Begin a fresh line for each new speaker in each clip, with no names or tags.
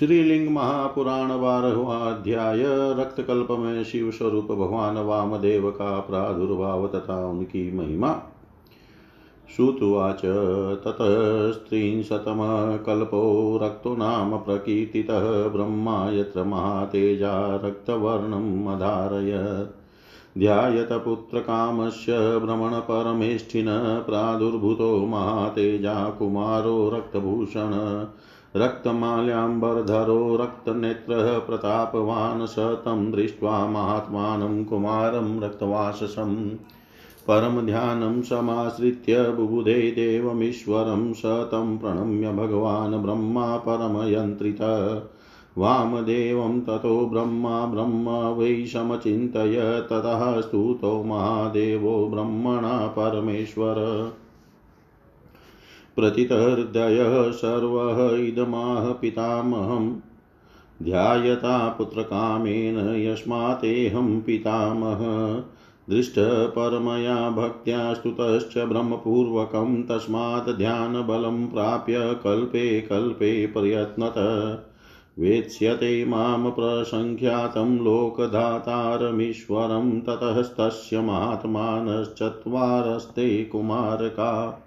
श्रीलिंग महापुराण अध्याय रक्त कल्प में शिव स्वरूप भगवान वामदेव का प्रादुर्भाव तथा उनकी महिमा। श्रुतुवाच ततस्त्रिंशतमकल्पो रक्तो नाम प्रकीर्तितः ब्रह्मा यत्र महातेजा रक्तवर्णम् अधारयत् ध्यायत पुत्रकामस्य भ्रमणपरमेष्ठिन प्रादुर्भूतो महातेजा कुमारो रक्तभूषण। रक्तमाल्याम्बरधरो रक्तनेत्रः प्रतापवान् स तं दृष्ट्वा महात्मानं कुमारं रक्तवाससम् परमध्यानं समाश्रित्य बुबुधे देवमीश्वरं स तं प्रणम्य भगवान् ब्रह्मा परमयन्त्रित। वामदेवं ततो ब्रह्मा, ब्रह्म वै समचिन्तय ततः स्तुतो महादेवो ब्रह्मणा परमेश्वर। प्रतितहृदयः सर्वः इदमाह पितामहम्। ध्यायता पुत्रकामेन यस्मातेऽहं पितामह। दृष्टपरमया भक्त्या स्तुतश्च ब्रह्मपूर्वकं तस्मात् ध्यानबलं प्राप्य कल्पे कल्पे प्रयत्नत। वेत्स्यते माँ प्रसङ्ख्यातं लोकधातारमीश्वरं ततस्तस्य महात्मानश्चत्वारस्ते कुमारका।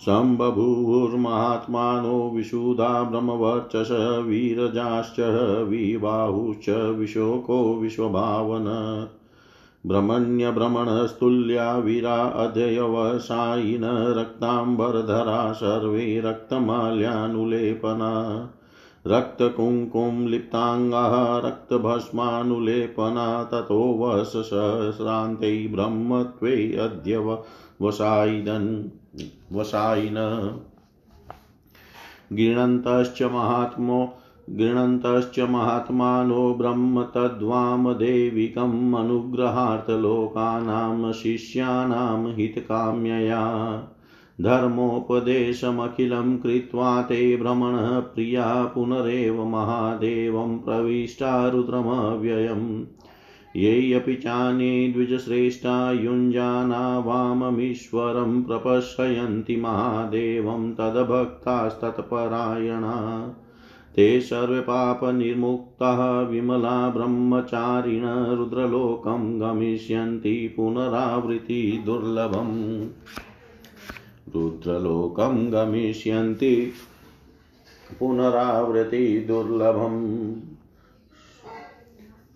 सम्बभूवुर्महात्मानो विशुधा ब्रह्मवर्चस वीरजाश्च विबाहुश्च विशोको विश्वभावन। भ्रमण्यभ्रमणस्तुल्या वीरा अध्ययवसायिन रक्ताम्बरधरा सर्वे रक्तमाल्यानुलेपना। रक्तकुङ्कुं लिप्ताङ्गाः रक्तभस्मानुलेपना ततो वससहस्रान्ते ब्रह्मत्वे अद्य वसायिदन् वसायिन। गृणन्तश्च महात्मो, गृणन्तश्च महात्मानो ब्रह्म तद्वामदेविकम् अनुग्रहार्थलोकानां शिष्याणां हितकाम्यया। धर्मोपदेशमखिलं कृत्वा ते भ्रमणः प्रिया पुनरेव महादेवं प्रविष्टा रुद्रमव्ययम्। ये अपि चान्ये द्विजश्रेष्ठा युञ्जाना वाममीश्वरं प्रपश्यन्ति महादेवं तद्भक्तास्तत्परायणा। ते सर्वे पापनिर्मुक्ताः विमला ब्रह्मचारिण रुद्रलोकं गमिष्यन्ति पुनरावृत्ति दुर्लभम्। रुद्रलोकं गमिष्यन्ति पुनरावृत्ति दुर्लभम्।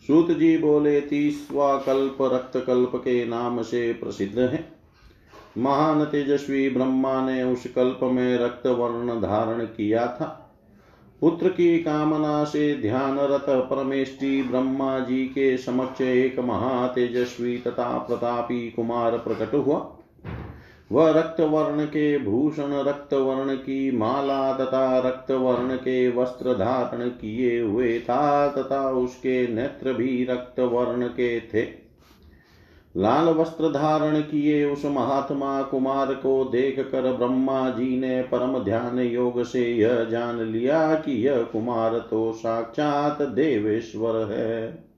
सूत जी बोले, तीसवा कल्प रक्त कल्प के नाम से प्रसिद्ध है। महान तेजस्वी ब्रह्मा ने उस कल्प में रक्त वर्ण धारण किया था। पुत्र की कामना से ध्यानरत परमेष्टि ब्रह्मा जी के समक्ष एक महातेजस्वी तथा प्रतापी कुमार प्रकट हुआ। वह रक्त वर्ण के भूषण रक्त वर्ण की माला तथा रक्त वर्ण के वस्त्र धारण किए हुए था तथा उसके नेत्र भी रक्त वर्ण के थे। लाल वस्त्र धारण किए उस महात्मा कुमार को देख कर ब्रह्मा जी ने परम ध्यान योग से यह जान लिया कि यह कुमार तो साक्षात देवेश्वर है।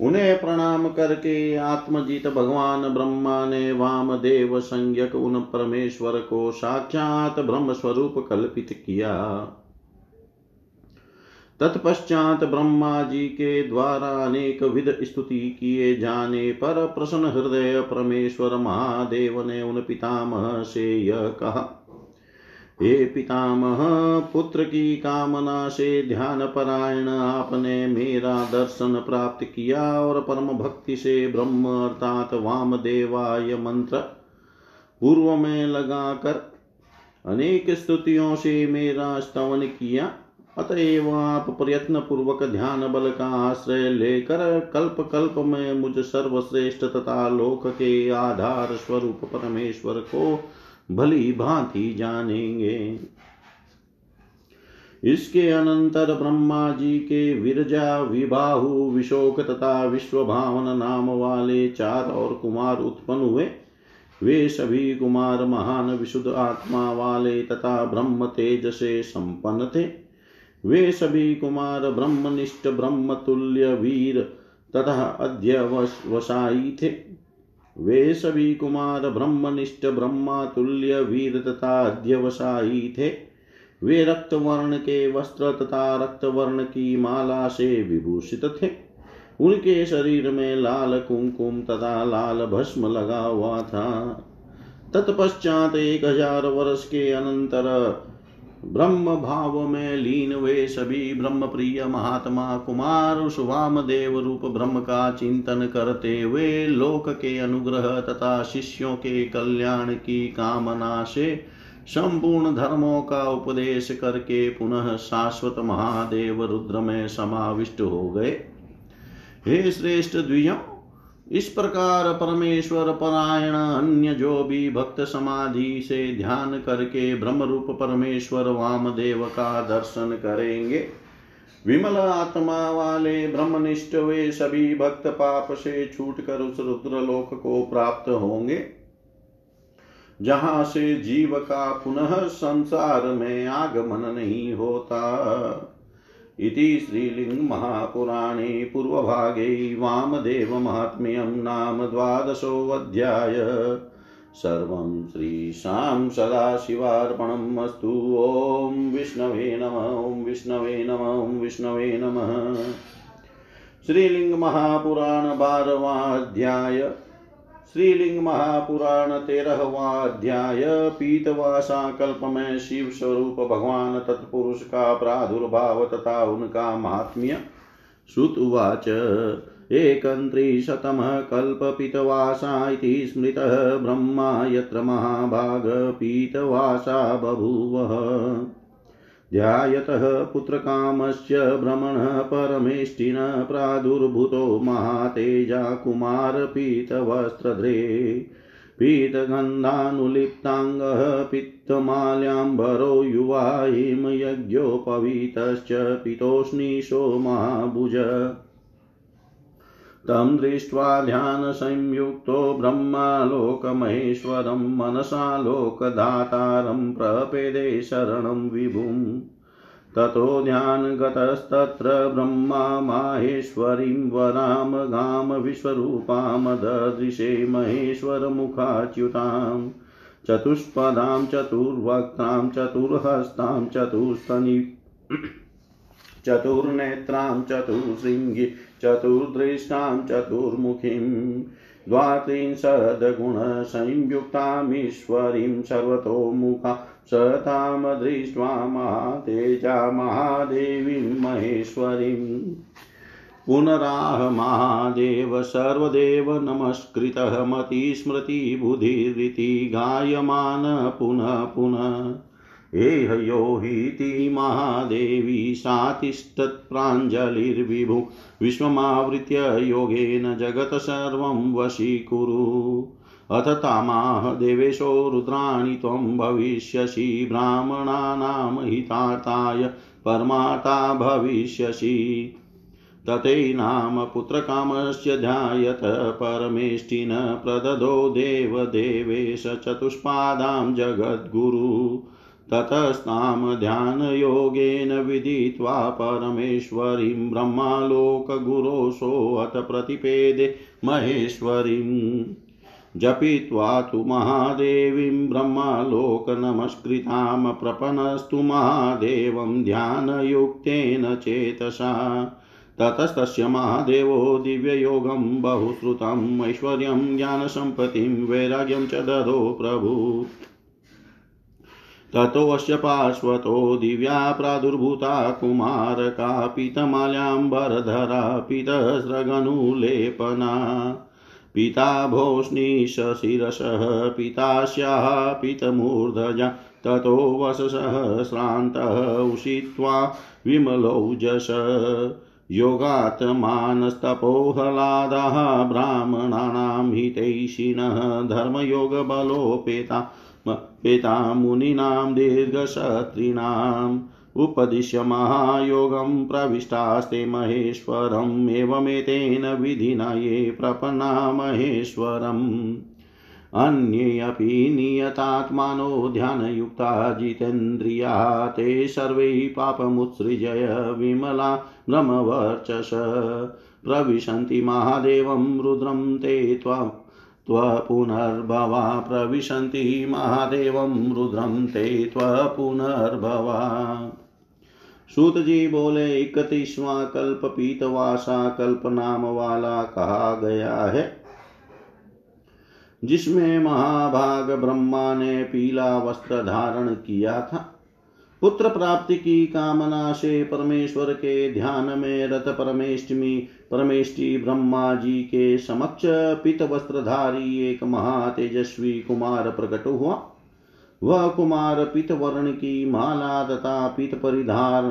उन्हें प्रणाम करके आत्मजीत भगवान ब्रह्मा ने वामदेव संज्ञक उन परमेश्वर को साक्षात ब्रह्म स्वरूप कल्पित किया। तत्पश्चात ब्रह्मा जी के द्वारा अनेक विध स्तुति किए जाने पर प्रसन्न हृदय परमेश्वर महादेव ने उन पितामह से यह कहा हे पितामह, पुत्र की कामना से ध्यान परायण आपने मेरा दर्शन प्राप्त किया और परम भक्ति से ब्रह्म अर्थात वामदेवाय मंत्र पूर्व में लगाकर अनेक स्तुतियों से मेरा स्तवन किया। अतएव आप प्रयत्न पूर्वक ध्यान बल का आश्रय लेकर कल्प कल्प में मुझ सर्वश्रेष्ठ तथा लोक के आधार स्वरूप परमेश्वर को भली भांति जानेंगे। इसके अनंतर ब्रह्मा जी के विरजा, विबाहु, विशोक तथा विश्व भावन नाम वाले चार और कुमार उत्पन्न हुए। वे सभी कुमार महान विशुद्ध आत्मा वाले तथा ब्रह्म तेज से संपन्न थे। वे सभी कुमार ब्रह्मनिष्ठ ब्रह्म तुल्य वीर तथा अध्यवसायी थे। वे सभी कुमार ब्रह्मनिष्ठ ब्रह्मा तुल्य वीर तथा अध्यवसायी थे। वे रक्त वर्ण के वस्त्र तथा रक्त वर्ण की माला से विभूषित थे। उनके शरीर में लाल कुमकुम तथा लाल भस्म लगा हुआ था। तत्पश्चात एक हज़ार वर्ष के अनंतर ब्रह्म भाव में लीन वे सभी ब्रह्म प्रिय महात्मा कुमार सुवाम देव रूप ब्रह्म का चिंतन करते हुए लोक के अनुग्रह तथा शिष्यों के कल्याण की कामना से संपूर्ण धर्मों का उपदेश करके पुनः शाश्वत महादेव रुद्र में समाविष्ट हो गए। हे श्रेष्ठ द्विजों इस प्रकार परमेश्वर परायण अन्य जो भी भक्त समाधि से ध्यान करके ब्रह्म रूप परमेश्वर वामदेव का दर्शन करेंगे। विमल आत्मा वाले ब्रह्मनिष्ठ वे सभी भक्त पाप से छूट कर उस रुद्रलोक को प्राप्त होंगे। जहाँ से जीव का पुनः संसार में आगमन नहीं होता इति श्रीलिङ्गमहापुराणे पूर्वभागे वामदेवमाहात्म्यं नाम द्वादशोऽध्याय। सर्वं श्रीशां सदाशिवार्पणम् ॐ विष्णवे नम, ॐ विष्णवे नम, ॐ विष्णवे नमः। श्रीलिङ्गमहापुराण बारवाध्याय श्रीलिंग महापुराण तेरहवा अध्याय पीतवासा कल्प में शिव स्वरूप भगवान तत्पुरुष का प्रादुर्भाव तथा उनका महात्म्य श्रुत उवाच एकन्त्रिशतमः कल्पपीतवासा इति स्मृतः ब्रह्मा यत्र महाभाग पीतवासा बभूवः। ध्यायतः पुत्रकामस्य भ्रमणः परमेष्टिनः प्रादुर्भूतो महातेजा कुमारपीतवस्त्रध्रे पीतगन्धानुलिप्ताङ्गः पित्तमाल्याम्बरो युवा हिमयज्ञोपवीतश्च पितोष्णीशो महाभुज। तं दृष्ट्वा ध्यानसंयुक्तो ब्रह्मालोकमहेश्वरं मनसा लोकदातारं प्रपेदे शरणं विभुम् ततो ध्यानगतस्तत्र ब्रह्मा माहेश्वरीं वरां गां विश्वरूपां ददृशे महेश्वरमुखाच्युतां। चतुष्पदां, चतुर्वक्त्रां, चतुर्हस्तां चतुस्तनि चतुर्नेत्रां चतुर्शृङ्गी चतुर्दृष्टां चतुर्मुखीं। द्वात्रिंशद्गुणसंयुक्तामीश्वरीं सर्वतोमुखा स तां दृष्ट्वा महातेजा, महादेवीं महेश्वरीम् पुनराह महादेव सर्वदेव नमस्कृतः, मतिस्मृतिबुधिरिति गायमान पुनः पुनः। एहयो हीति महादेवी सातिष्ठत्प्राञ्जलिर्विभु विश्वमावृत्य योगेन जगत् सर्वं वशीकुरु अथ तामाह देवेशो रुद्राणि त्वं भविष्यसि ब्राह्मणानां हितार्थाय परमाता भविष्यसि। तथैनाम पुत्रकामस्य ध्यायत परमेष्टिन प्रददो देवदेवेश चतुष्पादां जगद्गुरु। ततस्तां ध्यानयोगेन विदित्वा परमेश्वरीं ब्रह्मालोकगुरोसोऽथ प्रतिपेदे महेश्वरीम् जपित्वा तु महादेवीं ब्रह्मालोकनमस्कृतां प्रपन्नस्तु महादेवं ध्यानयुक्तेन चेतसा। ततस्तस्य महादेवो दिव्ययोगं बहुश्रुतम् ऐश्वर्यं ज्ञानसम्पत्तिं वैराग्यं च ददो प्रभु। ततोऽस्य पार्श्वतो दिव्या प्रादुर्भूता कुमारका पीतमाल्याम्बरधरा पीतस्रगनुलेपना पिता भोष्णीशशिरसः पितास्याः पीतमूर्धजा, ततो वससहस्रान्तः उषित्वा विमलौजस योगात्मानस्तपोहलादाः ब्राह्मणानां हितैषिणः, धर्मयोगबलोपेता पेता मुनीनां दीर्घशत्रीणाम् उपदिश्य महायोगं प्रविष्टास्ते महेश्वरम् एवमेतेन विधिना ये प्रपन्ना महेश्वरम्। अन्ये अपि नियतात्मानो ध्यानयुक्ता जितेन्द्रिया, ते सर्वे पापमुत्सृजय विमला ब्रह्मवर्चस। प्रविशन्ति महादेवं रुद्रं ते त्वा त्वपुनर्भवा प्रविशन्ति महादेवं रुद्रं ते त्वपुनर्भवा। सूत जी बोले, इकतीसवा कल्प पीतवासा कल्प नाम वाला कहा गया है। जिसमें महाभाग ब्रह्मा ने पीला वस्त्र धारण किया था। पुत्र प्राप्ति की कामना से परमेश्वर के ध्यान में रत परमेष्टमी, परमेष्टि ब्रह्मा जी के समक्ष पित वस्त्रधारी एक महातेजस्वी कुमार प्रकट हुआ। वह कुमार पित वर्ण की माला तथा पित परिधान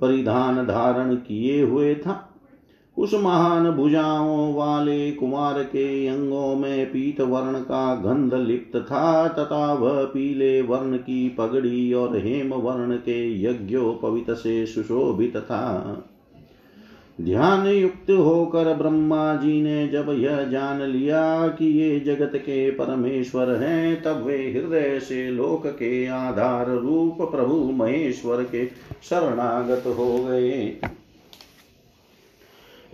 परिधान धारण किए हुए था। उस महान भुजाओं वाले कुमार के अंगों में पीत वर्ण का गंध लिप्त था, तथा वह पीले वर्ण की पगड़ी और हेम वर्ण के यज्ञोपवित से सुशोभित था। ध्यान युक्त होकर ब्रह्मा जी ने जब यह जान लिया कि ये जगत के परमेश्वर हैं, तब वे हृदय से लोक के आधार रूप प्रभु महेश्वर के शरणागत हो गए।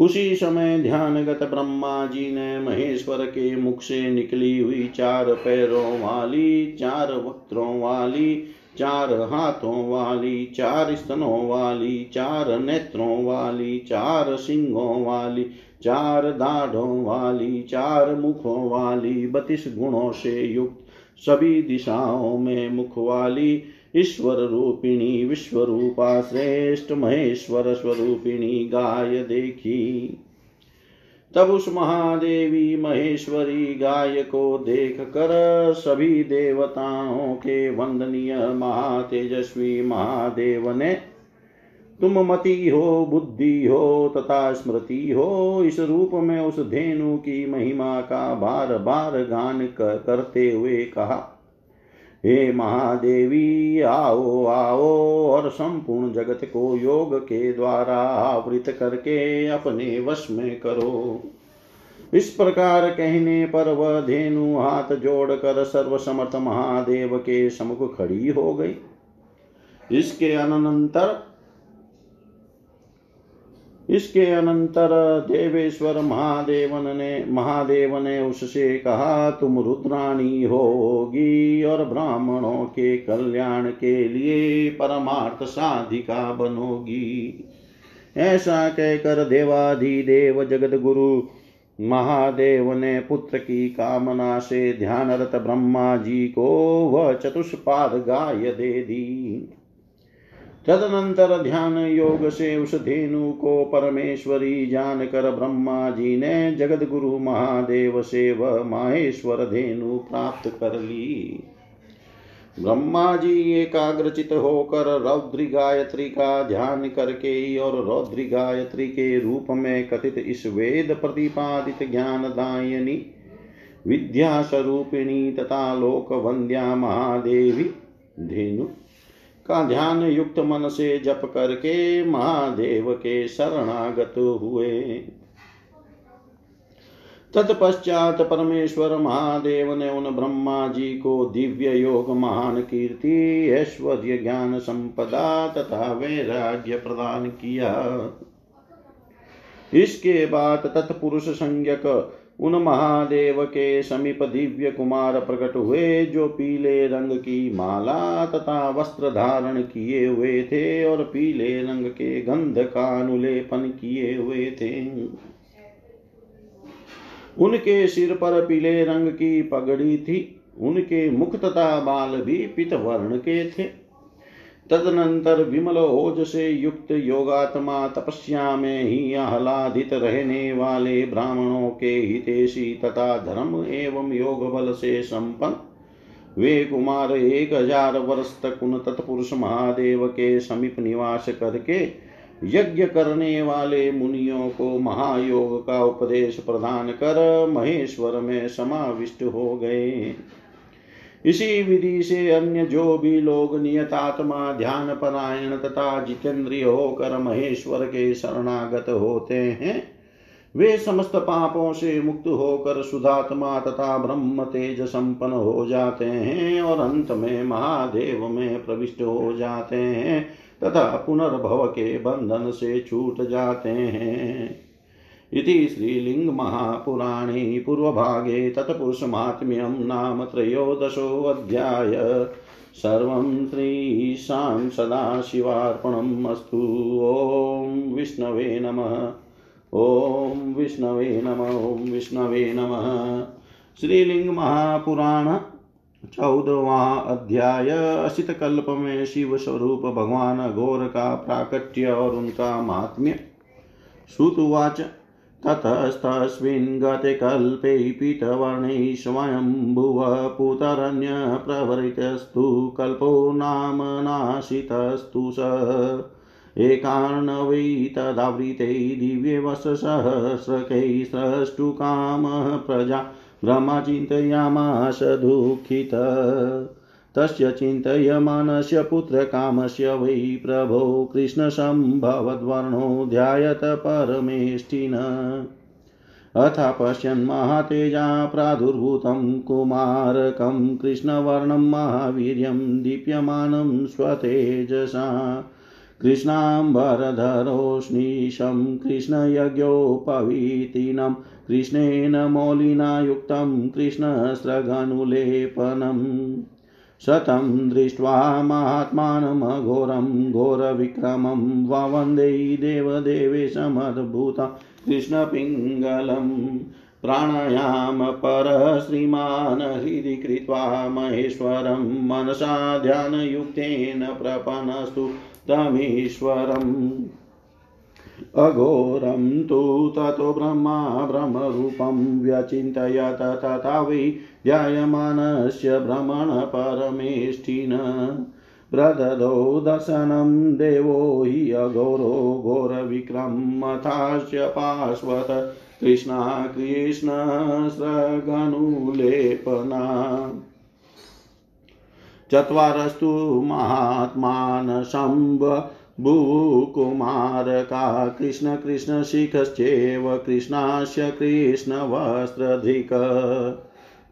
उसी समय ध्यानगत ब्रह्मा जी ने महेश्वर के मुख से निकली हुई चार पैरों वाली, चार वक्त्रों वाली, चार हाथों वाली, चार स्तनों वाली, चार नेत्रों वाली, चार सिंगों वाली, चार दाढ़ों वाली, चार मुखों वाली, बत्तीस गुणों से युक्त सभी दिशाओं में मुख वाली ईश्वर रूपिणी विश्वरूपा श्रेष्ठ महेश्वर स्वरूपिणी गाय देखी। तब उस महादेवी महेश्वरी गाय को देख कर सभी देवताओं के वंदनीय महातेजस्वी महादेव ने, तुम मति हो, बुद्धि हो, तथा स्मृति हो, इस रूप में उस धेनु की महिमा का बार बार गान करते हुए कहा हे महादेवी, आओ आओ, और संपूर्ण जगत को योग के द्वारा आवृत करके अपने वश में करो। इस प्रकार कहने पर वह धेनु हाथ जोड़कर सर्वसमर्थ महादेव के समुख खड़ी हो गई। इसके अनंतर इसके अनंतर देवेश्वर महादेवन ने महादेव ने उससे कहा, तुम रुद्राणी होगी और ब्राह्मणों के कल्याण के लिए परमार्थ साधिका बनोगी। ऐसा कहकर देवाधिदेव जगत गुरु महादेव ने पुत्र की कामना से ध्यानरत ब्रह्मा जी को वह चतुष्पाद गाय दे दी। तदनंतर ध्यान योग से उस धेनु को परमेश्वरी जान कर ब्रह्मा जी ने जगत गुरु महादेव से वह माहेश्वर धेनु प्राप्त कर ली ब्रह्मा जी एकाग्रचित होकर रौद्री गायत्री का ध्यान करके और रौद्री गायत्री के रूप में कथित इस वेद प्रतिपादित ज्ञान दायनी विद्या स्वरूपिणी तथा लोक वंद्या महादेवी धेनु। का ध्यान युक्त मन से जप करके महादेव के शरणागत हुए। तत्पश्चात परमेश्वर महादेव ने उन ब्रह्मा जी को दिव्य योग, महान कीर्ति, ऐश्वर्य, ज्ञान, संपदा तथा वैराग्य प्रदान किया। इसके बाद तत्पुरुष संज्ञक उन महादेव के समीप दिव्य कुमार प्रकट हुए, जो पीले रंग की माला तथा वस्त्र धारण किए हुए थे और पीले रंग के गंध का अनुलेपन किए हुए थे। उनके सिर पर पीले रंग की पगड़ी थी, उनके मुख तथा बाल भी पित वर्ण के थे। तदनंतर विमल ओज से युक्त योगात्मा तपस्या में ही आह्लादित रहने वाले ब्राह्मणों के हितेशी तथा धर्म एवं योग बल से संपन्न वे कुमार एक हज़ार वर्ष तक उन तत्पुरुष महादेव के समीप निवास करके यज्ञ करने वाले मुनियों को महायोग का उपदेश प्रदान कर महेश्वर में समाविष्ट हो गए। इसी विधि से अन्य जो भी लोग नियतात्मा ध्यान परायण तथा जितेंद्रिय होकर महेश्वर के शरणागत होते हैं, वे समस्त पापों से मुक्त होकर सुधात्मा तथा ब्रह्म तेज संपन्न हो जाते हैं और अंत में महादेव में प्रविष्ट हो जाते हैं तथा पुनर्भव के बंधन से छूट जाते हैं। इति श्रीलिङ्गमहापुराणे पूर्वभागे तत्पुरुषमात्म्यं नाम त्रयोदशोऽध्याय। सर्वं श्रीशां सदाशिवार्पणम् अस्तु। ॐ विष्णवे नमः। ॐ विष्णवे नमः। ॐ विष्णवे नमः। श्रीलिंग महापुराण चौदवा अध्याय। असित कल्प में शिव स्वरूप भगवान घोर का प्राकट्य और उनका महात्म्य श्रुतुवाच ततस्तस्मिन् गते कल्पे पीतवर्णे स्वयंभुवः पुतरन्यप्रवृतस्तु कल्पो नाम नाशितस्तु स। एकार्णवै तदावृते दिव्यवशसहस्रकैः स्रष्टुकामः प्रजा। ब्रह्मा चिन्तयामास दुःखित। तस्य चिन्तयमानस्य पुत्रकामस्य वै प्रभो कृष्णसम्भवद्वर्णो ध्यायत परमेष्टिन अथ पश्यन् महातेजा प्रादुर्भूतं कुमारकं कृष्णवर्णं महावीर्यं दीप्यमानं स्वतेजसा। कृष्णाम्बरधरोष्णीशं कृष्णयज्ञोपवीतिनं कृष्णेन मौलिना युक्तं कृष्णस्रगनुलेपनम् शतं दृष्ट्वा महात्मानमघोरं घोरविक्रमं ववन्दे देवदेवेशमद्भुतं कृष्णपिङ्गलम् प्राणायामपरः श्रीमान् हृदि कृत्वा महेश्वरं मनसा ध्यानयुक्तेन प्रपन्नस्तु तमीश्वरम्। अघोरं तु ततो ब्रह्मा ब्रह्मरूपं व्यचिन्तयत तथा वै ध्यायमानस्य भ्रमणपरमेष्ठिन प्रददौ दर्शनं देवो हि अघोरो घोरविक्रमथास्य पार्श्वत। कृष्णा कृष्णस्रगनुलेपना चत्वारस्तु महात्मान् शम्भ भूकुमारका। कृष्ण कृष्णशिखश्चैव कृष्णास्य कृष्णवस्त्रधिक।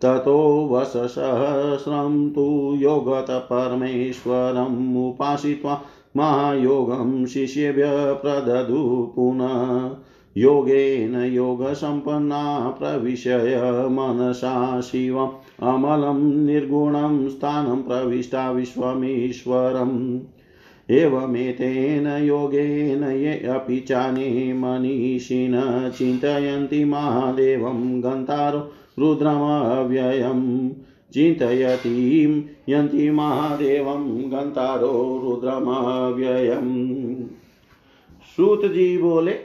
ततो वससहस्रं तु योगतपरमेश्वरम् उपासित्वा महायोगं शिष्येभ्यः प्रददु पुनः। योगेन योगसम्पन्ना प्रविशय मनसा शिवम्। अमलं निर्गुणं स्थानं प्रविष्टा विश्वमीश्वरम्। एवमेतेन योगेन ये अपि चाने मनीषिण चिन्तयन्ति महादेवं गन्तारो रुद्रमव्ययम् चिन्तयतीं यन्ति महादेवं गन्तारो रुद्रमव्ययम्। सूत जी बोले,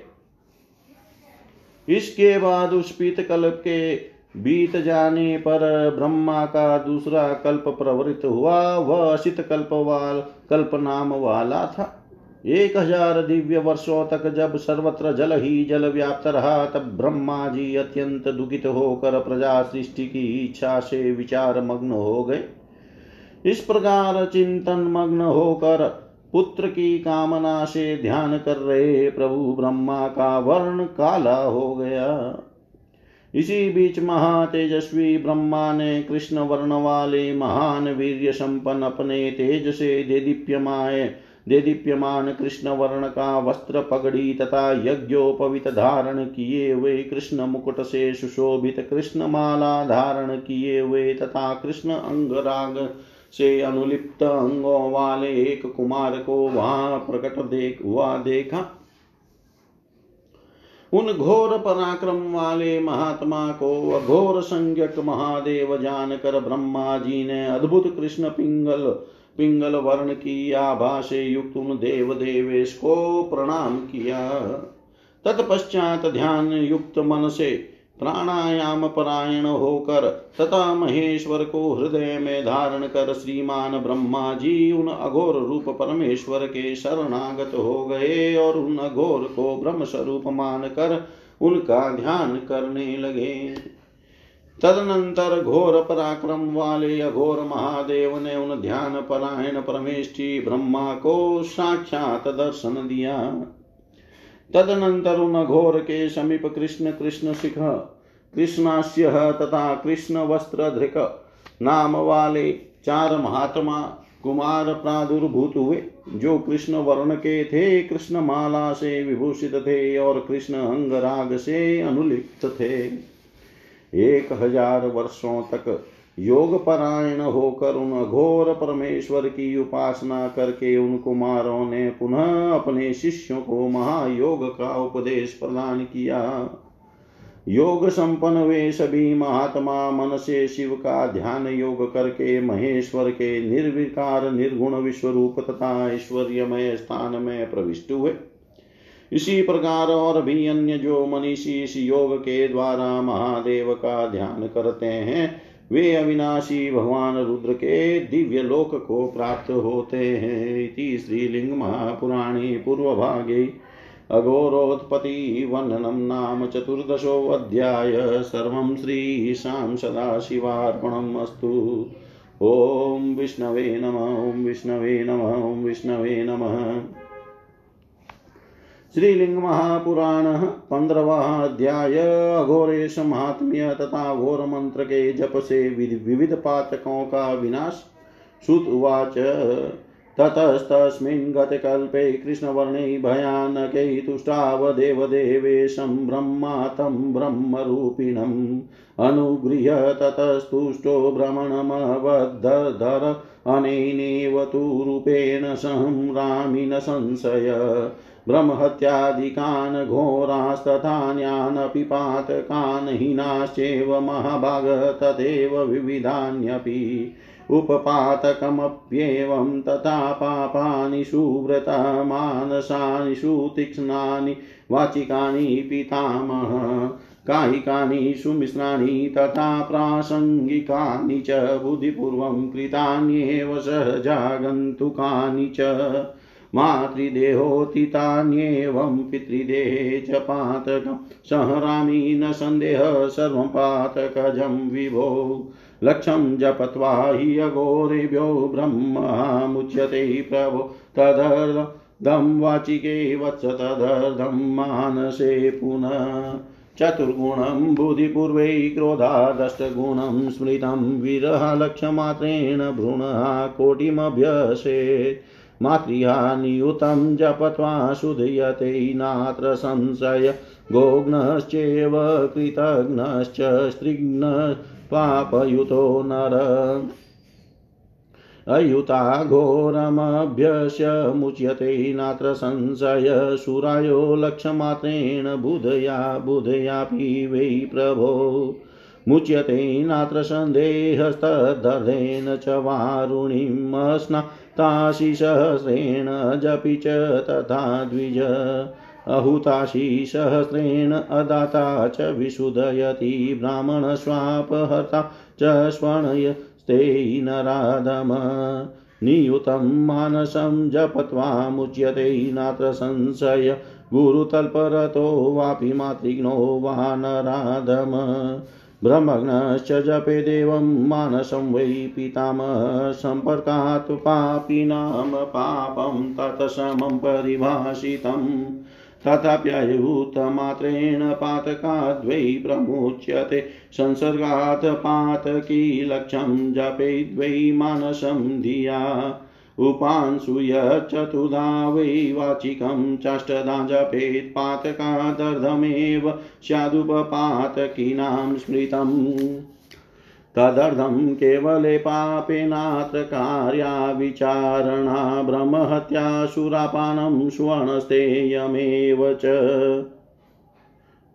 इसके बाद उस पीत कल्प के बीत जाने पर ब्रह्मा का दूसरा कल्प प्रवृत्त हुआ। वह असित कल्प वाल कल्प नाम वाला था। एक हज़ार दिव्य वर्षों तक जब सर्वत्र जल ही जल व्याप्त रहा, तब ब्रह्मा जी अत्यंत दुखित होकर प्रजा सृष्टि की इच्छा से विचार मग्न हो गए। इस प्रकार चिंतन मग्न होकर पुत्र की कामना से ध्यान कर रहे प्रभु ब्रह्मा का वर्ण काला हो गया। इसी बीच महातेजस्वी ब्रह्मा ने कृष्ण वर्ण वाले महान वीर्य संपन्न अपने तेज से देदीप्यमान कृष्ण वर्ण का वस्त्र पगड़ी तथा यज्ञोपवित धारण किए हुए कृष्ण मुकुट से सुशोभित कृष्ण माला धारण किए हुए तथा कृष्ण अंगराग से अनुलिप्त अंगों वाले एक कुमार को वहाँ प्रकट देख, हुआ देखा। उन घोर पराक्रम वाले महात्मा को अघोर संज्ञक महादेव जानकर ब्रह्मा जी ने अद्भुत कृष्ण पिंगल पिंगल वर्ण की आभा से युक्त उन देव देवेश को प्रणाम किया। तत्पश्चात ध्यान युक्त मन से प्राणायाम परायण होकर तथा महेश्वर को हृदय में धारण कर श्रीमान ब्रह्मा जी उन अघोर रूप परमेश्वर के शरणागत हो गए और उन अघोर को ब्रह्म स्वरूप मानकर उनका ध्यान करने लगे। तदनंतर घोर पराक्रम वाले अघोर महादेव ने उन ध्यान परायण परमेष्ठी ब्रह्मा को साक्षात दर्शन दिया। तदनंतर उन घोर के समीप कृष्ण कृष्ण शिख कृष्णास्य तथा कृष्ण वस्त्र धृक नाम वाले चार महात्मा कुमार प्रादुर्भूत हुए, जो कृष्ण वर्ण के थे, कृष्ण माला से विभूषित थे और कृष्ण अंगराग से अनुलिप्त थे। एक हज़ार वर्षों तक योग परायण होकर उन अघोर परमेश्वर की उपासना करके उन कुमारों ने पुनः अपने शिष्यों को महायोग का उपदेश प्रदान किया। योग संपन्न वे सभी महात्मा मन से शिव का ध्यान योग करके महेश्वर के निर्विकार निर्गुण विश्व रूप तथा ऐश्वर्यमय स्थान में प्रविष्ट हुए। इसी प्रकार और भी अन्य जो मनीषी इस योग के द्वारा महादेव का ध्यान करते हैं, वे अविनाशी भगवान रुद्र के दिव्य लोक को प्राप्त होते हैं इति श्रीलिंग महापुराणे पूर्वभागे। अघोरोत्पत्ति वर्णनं नाम चतुर्दशो चतुर्दशोऽध्याय सर्वं श्रीशां सदाशिवार्पणम् अस्तु। ॐ विष्णवे नम, ॐ विष्णवे नम, ॐ विष्णवे नमः। श्रीलिंग महापुराण पंद्रवा अध्याय अघोरेश महात्म्य तथा घोर मंत्र के जप से विविध पातकों का विनाश सुत उवाच। ततस्तस्मिन् गतकल्पे कृष्णवर्णे भयानकै तुष्टावदेवदेवेशं ब्रह्मा तं ब्रह्मरूपिणम् अनुगृह्य ततस्तुष्टो भ्रमणमवद्धर अनेनेव तु रूपेण संशय। ब्रह्महत्यादिकान् घोरास्तथान्यानपि पातकान् हीनाश्चैव महाभाग तथैव विविधान्यपि उपपातकमप्येवं तथा पापानि सुव्रता मानसानि सुतीक्ष्णानि वाचिकानि पितामह कायिकानि सुमिश्राणि तथा प्रासङ्गिकानि च बुद्धिपूर्वं कृतान्येव सहजागन्तुकानि च। मातृदेहोतितान्येवं पितृदेहे च पातकं। संहरामि न सन्देहः सर्वं पातकजं विभो। लक्षं जपत्वा हि अघोरेभ्यो ब्रह्ममुच्यते प्रभो। तदर्दं वाचिके वत्स, तदर्धं मानसे पुनः। चतुर्गुणं बुधिपूर्वै क्रोधादष्टगुणं स्मृतं विरहलक्ष्यमात्रेण भ्रूणः कोटिमभ्यसेत् मातृहा नियुतं जपत्वा सुधीयते नात्र संशय गोघ्नश्चैव कृतघ्नश्च स्त्रिघ्न पापयुतो नर। अयुता घोरमभ्यस्य मुच्यते नात्र संशय, सुरायो लक्ष्यमात्रेण बुधया, बुधयापि वै प्रभो। मुच्यते नात्र सन्देहस्तदर्धेन च वारुणीं स्नाताशिसहस्रेण जपि च तथा द्विज। अहुताशिसहस्रेण अदाता च विशुदयति ब्राह्मणस्वापहर्ता च स्वर्णयस्ते नराधम नियुतं मानसं जपत्वा मुच्यते नात्र संशय। गुरुतल्परतो वापि मातृघ्नो वा नराधम ब्रह्मग्नश्च जपे देवं मानसं वै पितामह सम्पर्कात् पापिनां पापं तत्समं परिभाषितम्। तथाप्ययुतमात्रेण पातकाद्वै प्रमुच्यते। संसर्गात् पातकी लक्ष्यं जपेद्वै मानसं धिया। उपांशुयचतुधा वै वाचिकं चाष्टदा जपेत् पातकादर्धमेव स्यादुपपातकीनां स्मृतम्। तदर्थं केवले पापेनात्र कार्या विचारणा ब्रह्महत्यासुरापानं स्वर्णस्तेयमेव च।